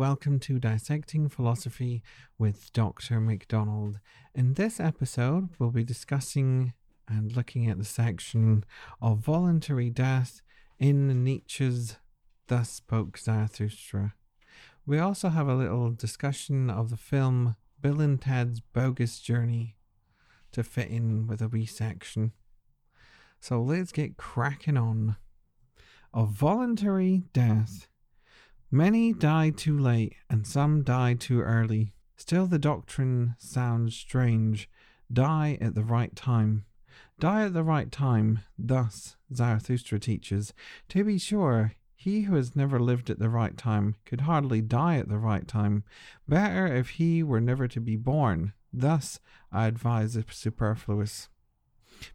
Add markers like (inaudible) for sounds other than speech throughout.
Welcome to Dissecting Philosophy with Dr. McDonald. In this episode, we'll be discussing and looking at the section of voluntary death in Nietzsche's Thus Spoke Zarathustra. We also have a little discussion of the film Bill and Ted's Bogus Journey to fit in with a wee section. So let's get cracking on. Of voluntary death. Many died too late, and some died too early. Still, the doctrine sounds strange. Die at the right time. Die at the right time, thus Zarathustra teaches. To be sure, he who has never lived at the right time could hardly die at the right time. Better if he were never to be born. Thus, I advise the superfluous.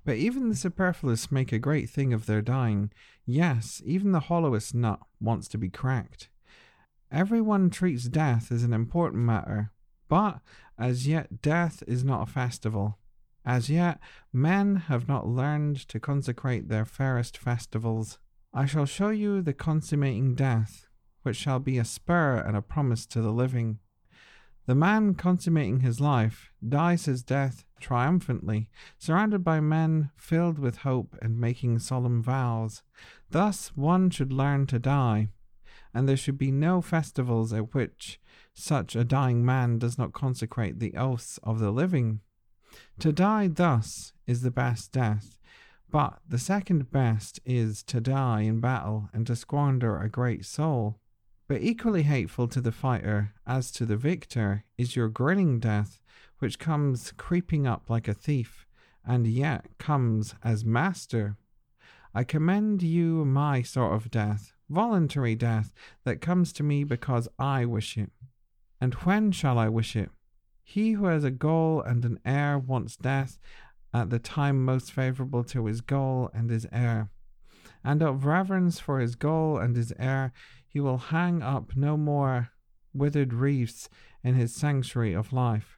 But even the superfluous make a great thing of their dying. Yes, even the hollowest nut wants to be cracked. Everyone treats death as an important matter, but as yet death is not a festival. As yet, men have not learned to consecrate their fairest festivals. I shall show you the consummating death, which shall be a spur and a promise to the living. The man consummating his life dies his death triumphantly, surrounded by men filled with hope and making solemn vows. Thus one should learn to die, and there should be no festivals at which such a dying man does not consecrate the oaths of the living. To die thus is the best death, but the second best is to die in battle and to squander a great soul. But equally hateful to the fighter as to the victor is your grinning death, which comes creeping up like a thief, and yet comes as master. I commend you my sort of death, voluntary death, that comes to me because I wish it. And when shall I wish it? He who has a goal and an heir wants death at the time most favourable to his goal and his heir. And of reverence for his goal and his heir, he will hang up no more withered wreaths in his sanctuary of life.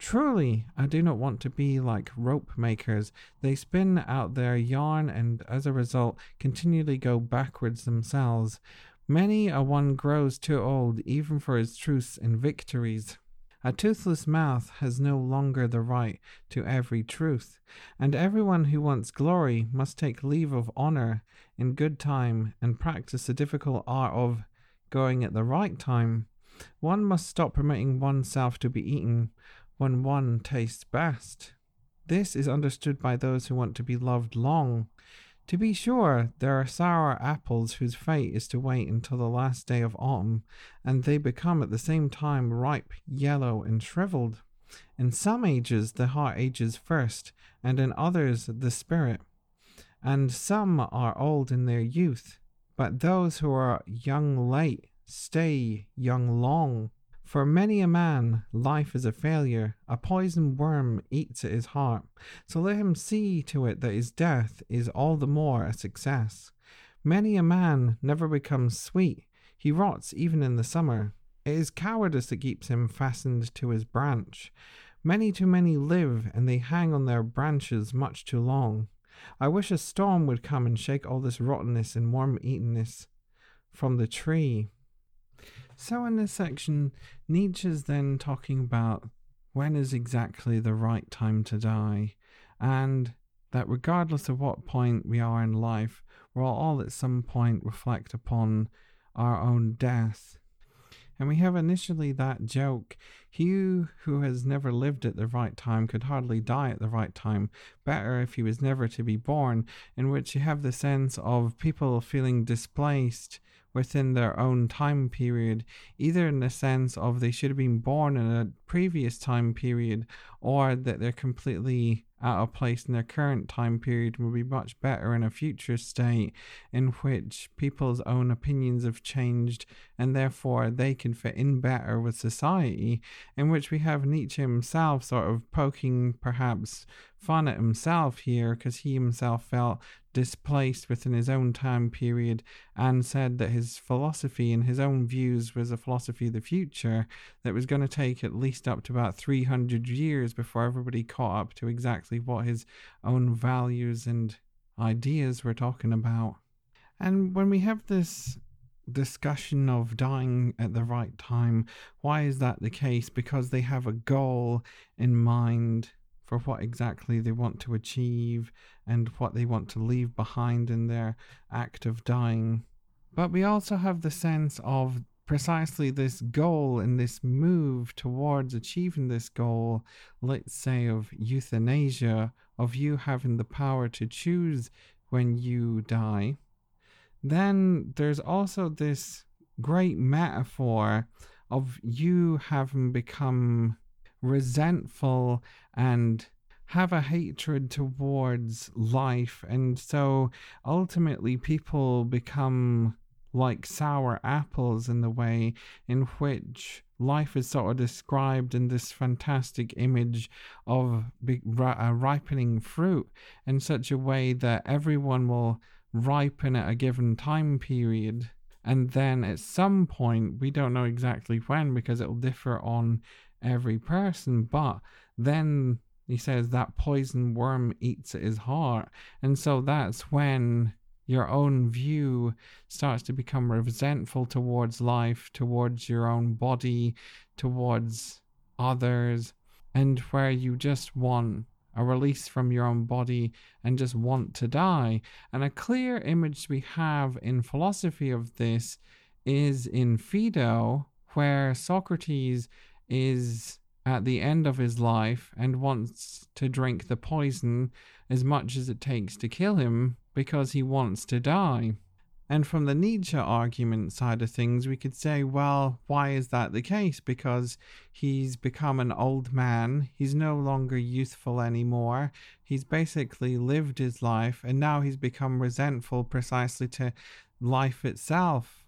Truly, I do not want to be like rope makers. They spin out their yarn and as a result continually go backwards themselves. Many a one grows too old even for his truths and victories. A toothless mouth has no longer the right to every truth, and everyone who wants glory must take leave of honor in good time and practice the difficult art of going at the right time. One must stop permitting oneself to be eaten when one tastes best. This is understood by those who want to be loved long. To be sure, there are sour apples whose fate is to wait until the last day of autumn, and they become at the same time ripe, yellow, and shriveled. In some ages, the heart ages first, and in others, the spirit. And some are old in their youth, but those who are young late stay young long. For many a man, life is a failure. A poison worm eats at his heart. So let him see to it that his death is all the more a success. Many a man never becomes sweet. He rots even in the summer. It is cowardice that keeps him fastened to his branch. Many too many live, and they hang on their branches much too long. I wish a storm would come and shake all this rottenness and worm eatenness from the tree. So, in this section, Nietzsche's then talking about when is exactly the right time to die, and that regardless of what point we are in life, we'll all at some point reflect upon our own death. And we have initially that joke he who has never lived at the right time could hardly die at the right time. Better if he was never to be born, in which you have the sense of people feeling displaced within their own time period, either in the sense of they should have been born in a previous time period or that they're completely out of place in their current time period will be much better in a future state in which people's own opinions have changed and therefore they can fit in better with society, in which we have Nietzsche himself sort of poking perhaps fun at himself here because he himself felt displaced within his own time period and said that his philosophy and his own views was a philosophy of the future that was going to take at least up to about 300 years before everybody caught up to exactly what his own values and ideas were talking about. And when we have this discussion of dying at the right time. Why is that the case? Because they have a goal in mind for what exactly they want to achieve and what they want to leave behind in their act of dying. But we also have the sense of precisely this goal and this move towards achieving this goal, let's say of euthanasia, of you having the power to choose when you die. Then there's also this great metaphor of you having become resentful and have a hatred towards life. And so ultimately, people become like sour apples in the way in which life is sort of described in this fantastic image of a uh, ripening fruit in such a way that everyone will ripen at a given time period. And then at some point, we don't know exactly when because it'll differ on every person. But then he says that poison worm eats at his heart. And so that's when your own view starts to become resentful towards life, towards your own body, towards others, and where you just want a release from your own body and just want to die. And a clear image we have in philosophy of this is in Phaedo, where Socrates is at the end of his life and wants to drink the poison as much as it takes to kill him because he wants to die. And from the Nietzsche argument side of things, we could say, well, why is that the case? Because he's become an old man. He's no longer youthful anymore. He's basically lived his life, and now he's become resentful precisely to life itself.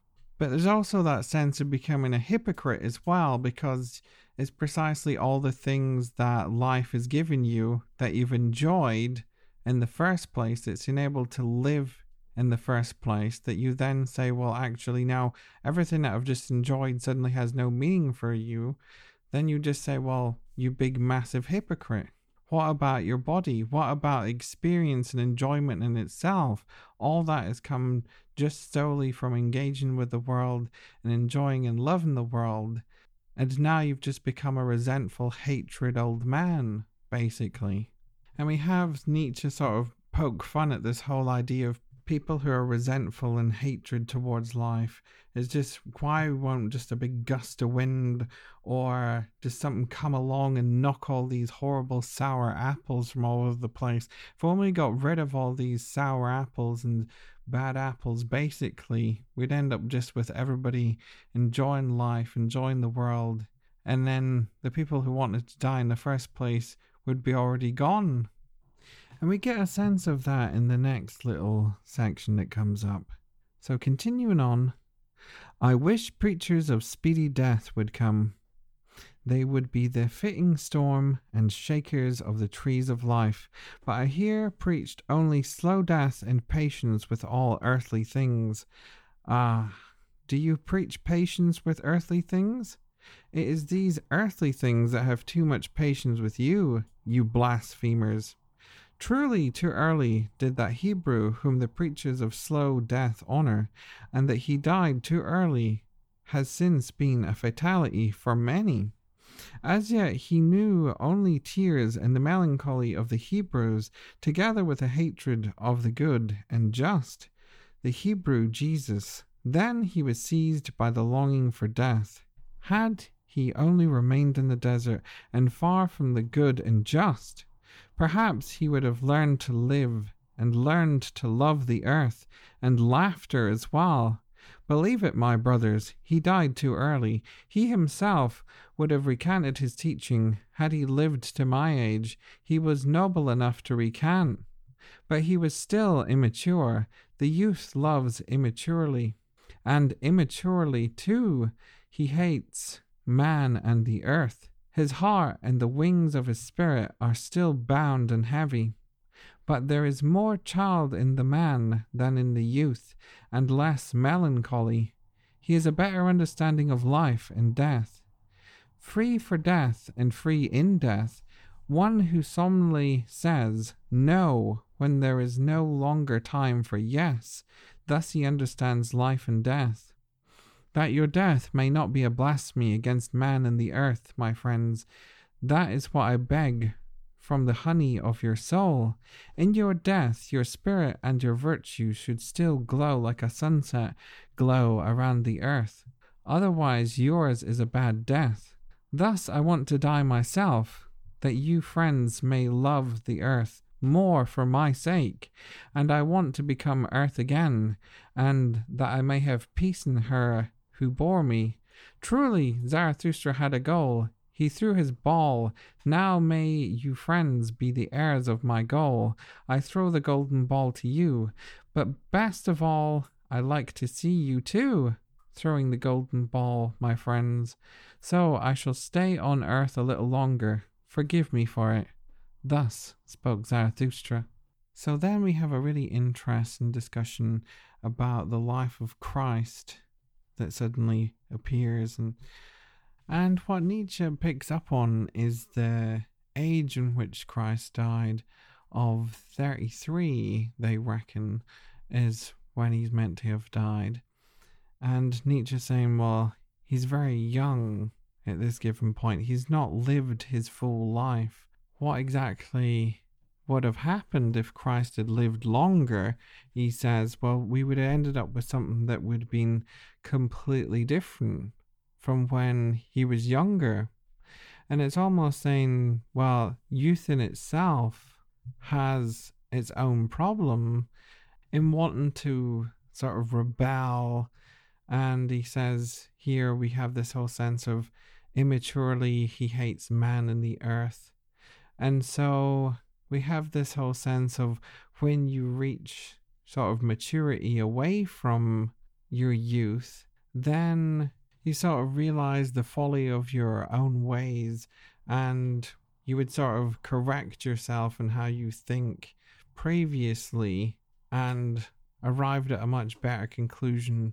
But there's also that sense of becoming a hypocrite as well, because it's precisely all the things that life has given you that you've enjoyed in the first place that's enabled to live in the first place that you then say, well, actually, now everything that I've just enjoyed suddenly has no meaning for you, then you just say, well, you big, massive hypocrite. What about your body? What about experience and enjoyment in itself? All that has come just solely from engaging with the world and enjoying and loving the world. And now you've just become a resentful, hatred old man, basically. And we have Nietzsche sort of poke fun at this whole idea of people who are resentful and hatred towards life is just why won't just a big gust of wind or just something come along and knock all these horrible sour apples from all over the place if only we got rid of all these sour apples and bad apples basically we'd end up just with everybody enjoying life enjoying the world and then the people who wanted to die in the first place would be already gone and we get a sense of that in the next little section that comes up. So, continuing on, I wish preachers of speedy death would come. They would be the fitting storm and shakers of the trees of life. But I here preached only slow death and patience with all earthly things. Ah, do you preach patience with earthly things? It is these earthly things that have too much patience with you, you blasphemers. Truly, too early did that Hebrew whom the preachers of slow death honor, and that he died too early has since been a fatality for many. As yet he knew only tears and the melancholy of the Hebrews, together with a hatred of the good and just, the Hebrew Jesus. Then he was seized by the longing for death. Had he only remained in the desert and far from the good and just, Perhaps he would have learned to live and learned to love the earth and laughter as well. Believe it, my brothers, he died too early. He himself would have recanted his teaching had he lived to my age. He was noble enough to recant. But he was still immature. The youth loves immaturely. And immaturely, too, he hates man and the earth. His heart and the wings of his spirit are still bound and heavy. But there is more child in the man than in the youth, and less melancholy. He has a better understanding of life and death. Free for death and free in death, one who solemnly says no when there is no longer time for yes, thus he understands life and death. that your death may not be a blasphemy against man and the earth, my friends. That is what I beg from the honey of your soul. In your death, your spirit and your virtue should still glow like a sunset glow around the earth. Otherwise, yours is a bad death. Thus, I want to die myself, that you, friends, may love the earth more for my sake, and I want to become earth again, and that I may have peace in her who bore me. Truly, Zarathustra had a goal. He threw his ball. Now may you, friends, be the heirs of my goal. I throw the golden ball to you. But best of all, I like to see you too, throwing the golden ball, my friends. So I shall stay on earth a little longer. Forgive me for it. Thus spoke Zarathustra. So then we have a really interesting discussion about the life of Christ that suddenly appears and and what Nietzsche picks up on is the age in which Christ died. Of 33 they reckon is when he's meant to have died. And Nietzsche saying well he's very young at this given point. He's not lived his full life. What exactly would have happened if Christ had lived longer, he says, well, we would have ended up with something that would have been completely different from when he was younger. And it's almost saying, well, youth in itself has its own problem in wanting to sort of rebel. And he says here we have this whole sense of immaturely he hates man and the earth and so we have this whole sense of when you reach sort of maturity away from your youth, then you sort of realize the folly of your own ways and you would sort of correct yourself and how you think previously and arrived at a much better conclusion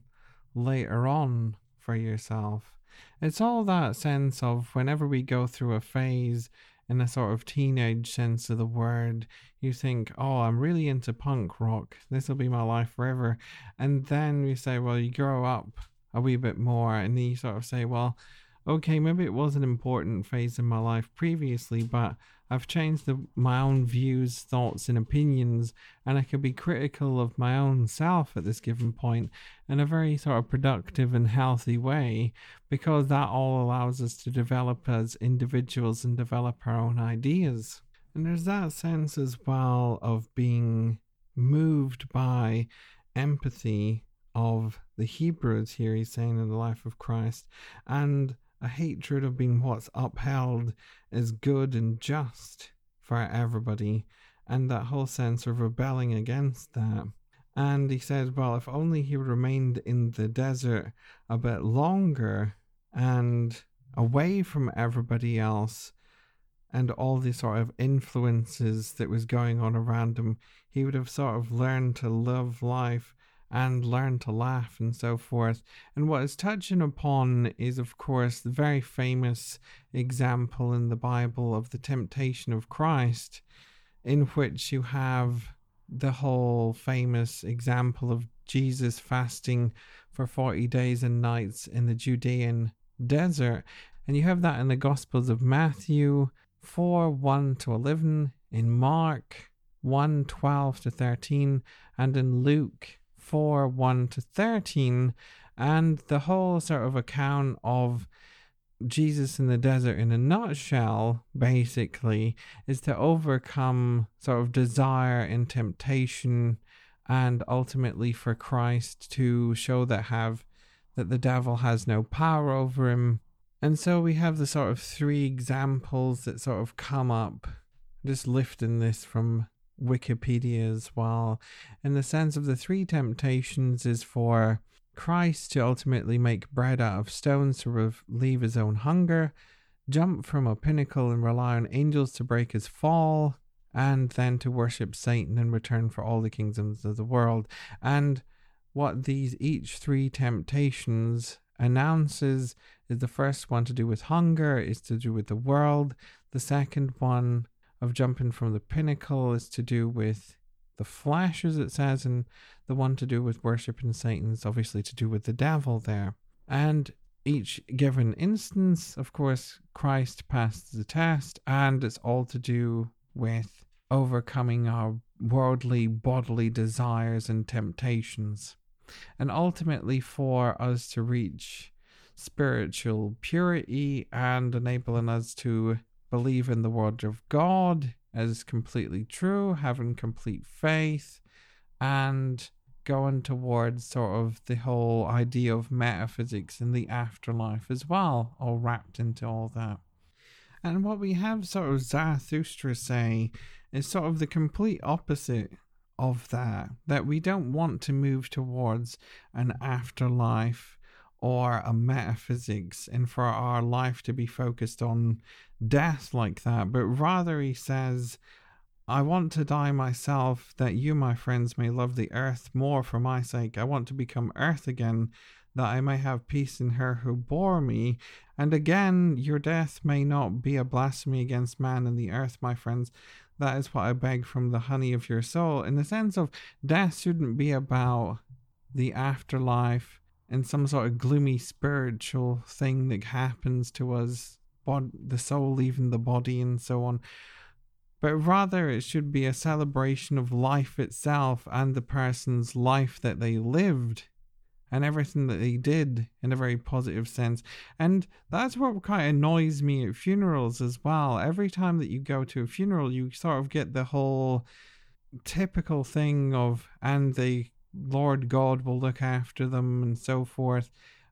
later on for yourself. It's all that sense of whenever we go through a phase in a sort of teenage sense of the word, you think, oh, I'm really into punk rock. This will be my life forever. And then you say, well, you grow up a wee bit more, and then you sort of say, well, okay, maybe it was an important phase in my life previously, but I've changed the, my own views, thoughts, and opinions, and I can be critical of my own self at this given point in a very sort of productive and healthy way, because that all allows us to develop as individuals and develop our own ideas. And there's that sense as well of being moved by empathy of the Hebrews here, he's saying in the life of Christ, and a hatred of being what's upheld as good and just for everybody, and that whole sense of rebelling against that. And he said, well, if only he remained in the desert a bit longer and away from everybody else and all the sort of influences that was going on around him, he would have sort of learned to love life and learn to laugh and so forth. And what is touching upon is, of course, the very famous example in the Bible of the temptation of Christ, in which you have the whole famous example of Jesus fasting for 40 days and nights in the Judean desert. And you have that in the Gospels of Matthew 4 1 to 11, in Mark 1 12 to 13, and in Luke 4 1 to 13, and the whole sort of account of Jesus in the desert in a nutshell, basically, is to overcome sort of desire and temptation, and ultimately for Christ to show that have that the devil has no power over him. And so we have the sort of three examples that sort of come up, just lifting this from Wikipedia as well, in the sense of the three temptations is for Christ to ultimately make bread out of stones to relieve his own hunger, jump from a pinnacle and rely on angels to break his fall, and then to worship Satan in return for all the kingdoms of the world. And what these each three temptations announces is the first one to do with hunger, is to do with the world. The second one of jumping from the pinnacle is to do with the flesh, as it says, and the one to do with worshiping Satan is obviously to do with the devil there. And each given instance, of course, Christ passed the test, and it's all to do with overcoming our worldly bodily desires and temptations, and ultimately for us to reach spiritual purity and enabling us to believe in the word of God as completely true, having complete faith, and going towards sort of the whole idea of metaphysics and the afterlife as well, all wrapped into all that. And what we have sort of Zarathustra say is sort of the complete opposite of that, that we don't want to move towards an afterlife or a metaphysics and for our life to be focused on death like that, but rather he says, I want to die myself, that you, my friends, may love the earth more for my sake. I want to become earth again, that I may have peace in her who bore me. And again, your death may not be a blasphemy against man and the earth, my friends. That is what I beg from the honey of your soul. In the sense of death shouldn't be about the afterlife and some sort of gloomy spiritual thing that happens to us, bod- the soul leaving the body and so on. But rather, it should be a celebration of life itself and the person's life that they lived and everything that they did in a very positive sense. And that's what kind of annoys me at funerals as well. Every time that you go to a funeral, you sort of get the whole typical thing of, and the Lord God will look after them and so forth.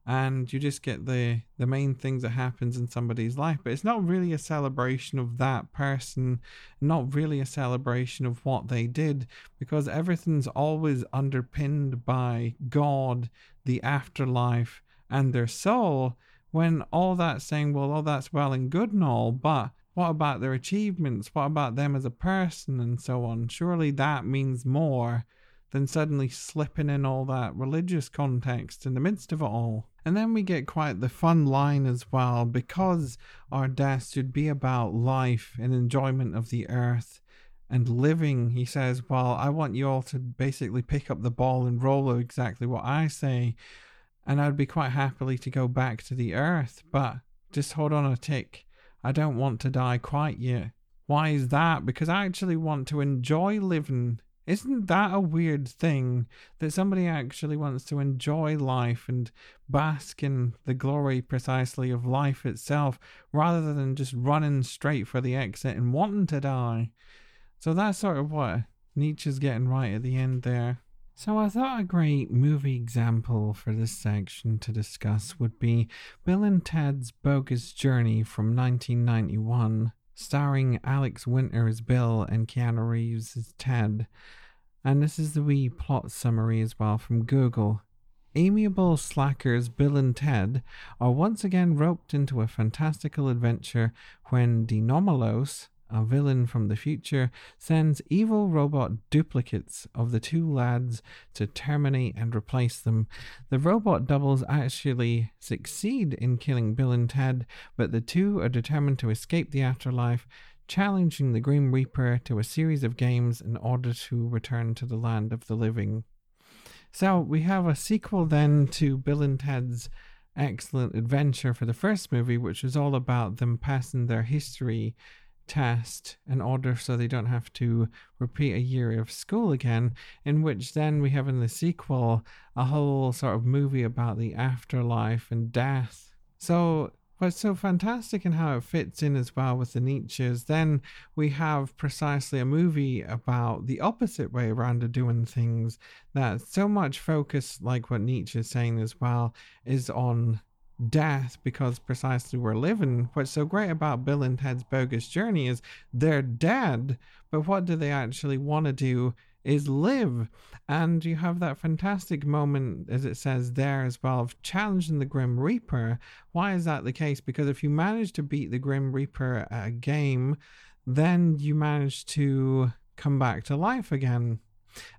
And you just get the the main things that happens in somebody's life, but it's not really a celebration of that person, not really a celebration of what they did, because everything's always underpinned by God, the afterlife, and their soul. When all that's saying, well, all that's well and good and all, but what about their achievements? What about them as a person and so on? Surely that means more than suddenly slipping in all that religious context in the midst of it all. And then we get quite the fun line as well because our death should be about life and enjoyment of the earth and living. He says, Well, I want you all to basically pick up the ball and roll exactly what I say. And I'd be quite happily to go back to the earth, but just hold on a tick. I don't want to die quite yet. Why is that? Because I actually want to enjoy living isn't that a weird thing that somebody actually wants to enjoy life and bask in the glory precisely of life itself rather than just running straight for the exit and wanting to die? So that's sort of what Nietzsche's getting right at the end there. So I thought a great movie example for this section to discuss would be Bill and Ted's Bogus Journey from 1991 starring Alex Winter as Bill and Keanu Reeves as Ted. And this is the wee plot summary as well from Google. Amiable slackers Bill and Ted are once again roped into a fantastical adventure when De Nomolos, a villain from the future, sends evil robot duplicates of the two lads to terminate and replace them. The robot doubles actually succeed in killing Bill and Ted, but the two are determined to escape the afterlife, challenging the Grim Reaper to a series of games in order to return to the land of the living. So we have a sequel then to Bill and Ted's excellent adventure for the first movie, which was all about them passing their history test in order so they don't have to repeat a year of school again, in which then we have in the sequel a whole sort of movie about the afterlife and death. So what's so fantastic in how it fits in as well with the Nietzsche's, then we have precisely a movie about the opposite way around of doing things that so much focus, like what Nietzsche is saying as well, is on death because precisely we're living. What's so great about Bill and Ted's bogus journey is they're dead, but what do they actually want to do is live. And you have that fantastic moment, as it says there as well, of challenging the Grim Reaper. Why is that the case? Because if you manage to beat the Grim Reaper at a game, then you manage to come back to life again.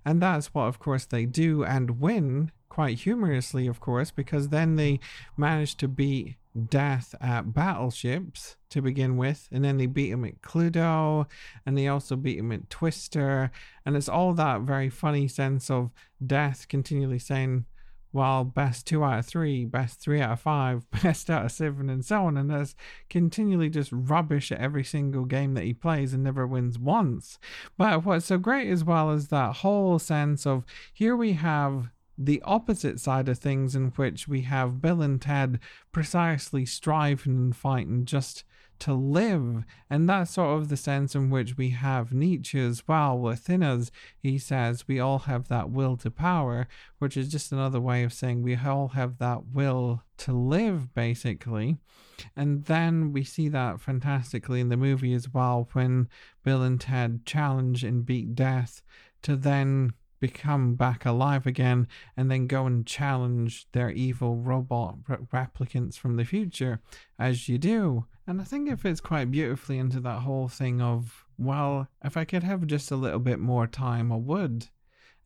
And that's what, of course, they do and win quite humorously, of course, because then they manage to beat Death at battleships to begin with, and then they beat him at Cluedo, and they also beat him at Twister, and it's all that very funny sense of Death continually saying, while best two out of three, best three out of five, (laughs) best out of seven, and so on. And there's continually just rubbish at every single game that he plays and never wins once. But what's so great as well is that whole sense of here we have the opposite side of things in which we have Bill and Ted precisely striving and fighting just to live. And that's sort of the sense in which we have Nietzsche as well. Within us, he says we all have that will to power, which is just another way of saying we all have that will to live, basically. And then we see that fantastically in the movie as well when Bill and Ted challenge and beat death to then become back alive again and then go and challenge their evil robot replicants from the future, as you do. And I think it fits quite beautifully into that whole thing of, well, if I could have just a little bit more time, I would.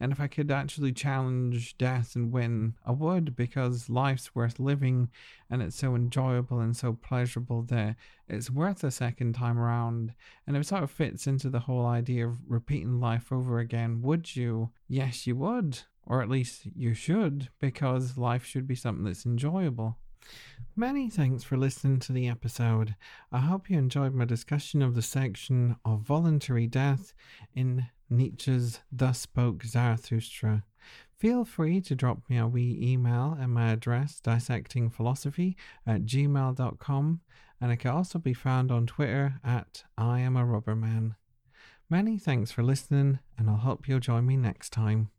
And if I could actually challenge death and win, I would because life's worth living and it's so enjoyable and so pleasurable that it's worth a second time around. And it sort of fits into the whole idea of repeating life over again. Would you? Yes, you would. Or at least you should, because life should be something that's enjoyable. Many thanks for listening to the episode. I hope you enjoyed my discussion of the section of voluntary death in Nietzsche's Thus Spoke Zarathustra. Feel free to drop me a wee email at my address, dissectingphilosophy at gmail.com, and it can also be found on Twitter at I am a rubber man. Many thanks for listening, and I'll hope you'll join me next time.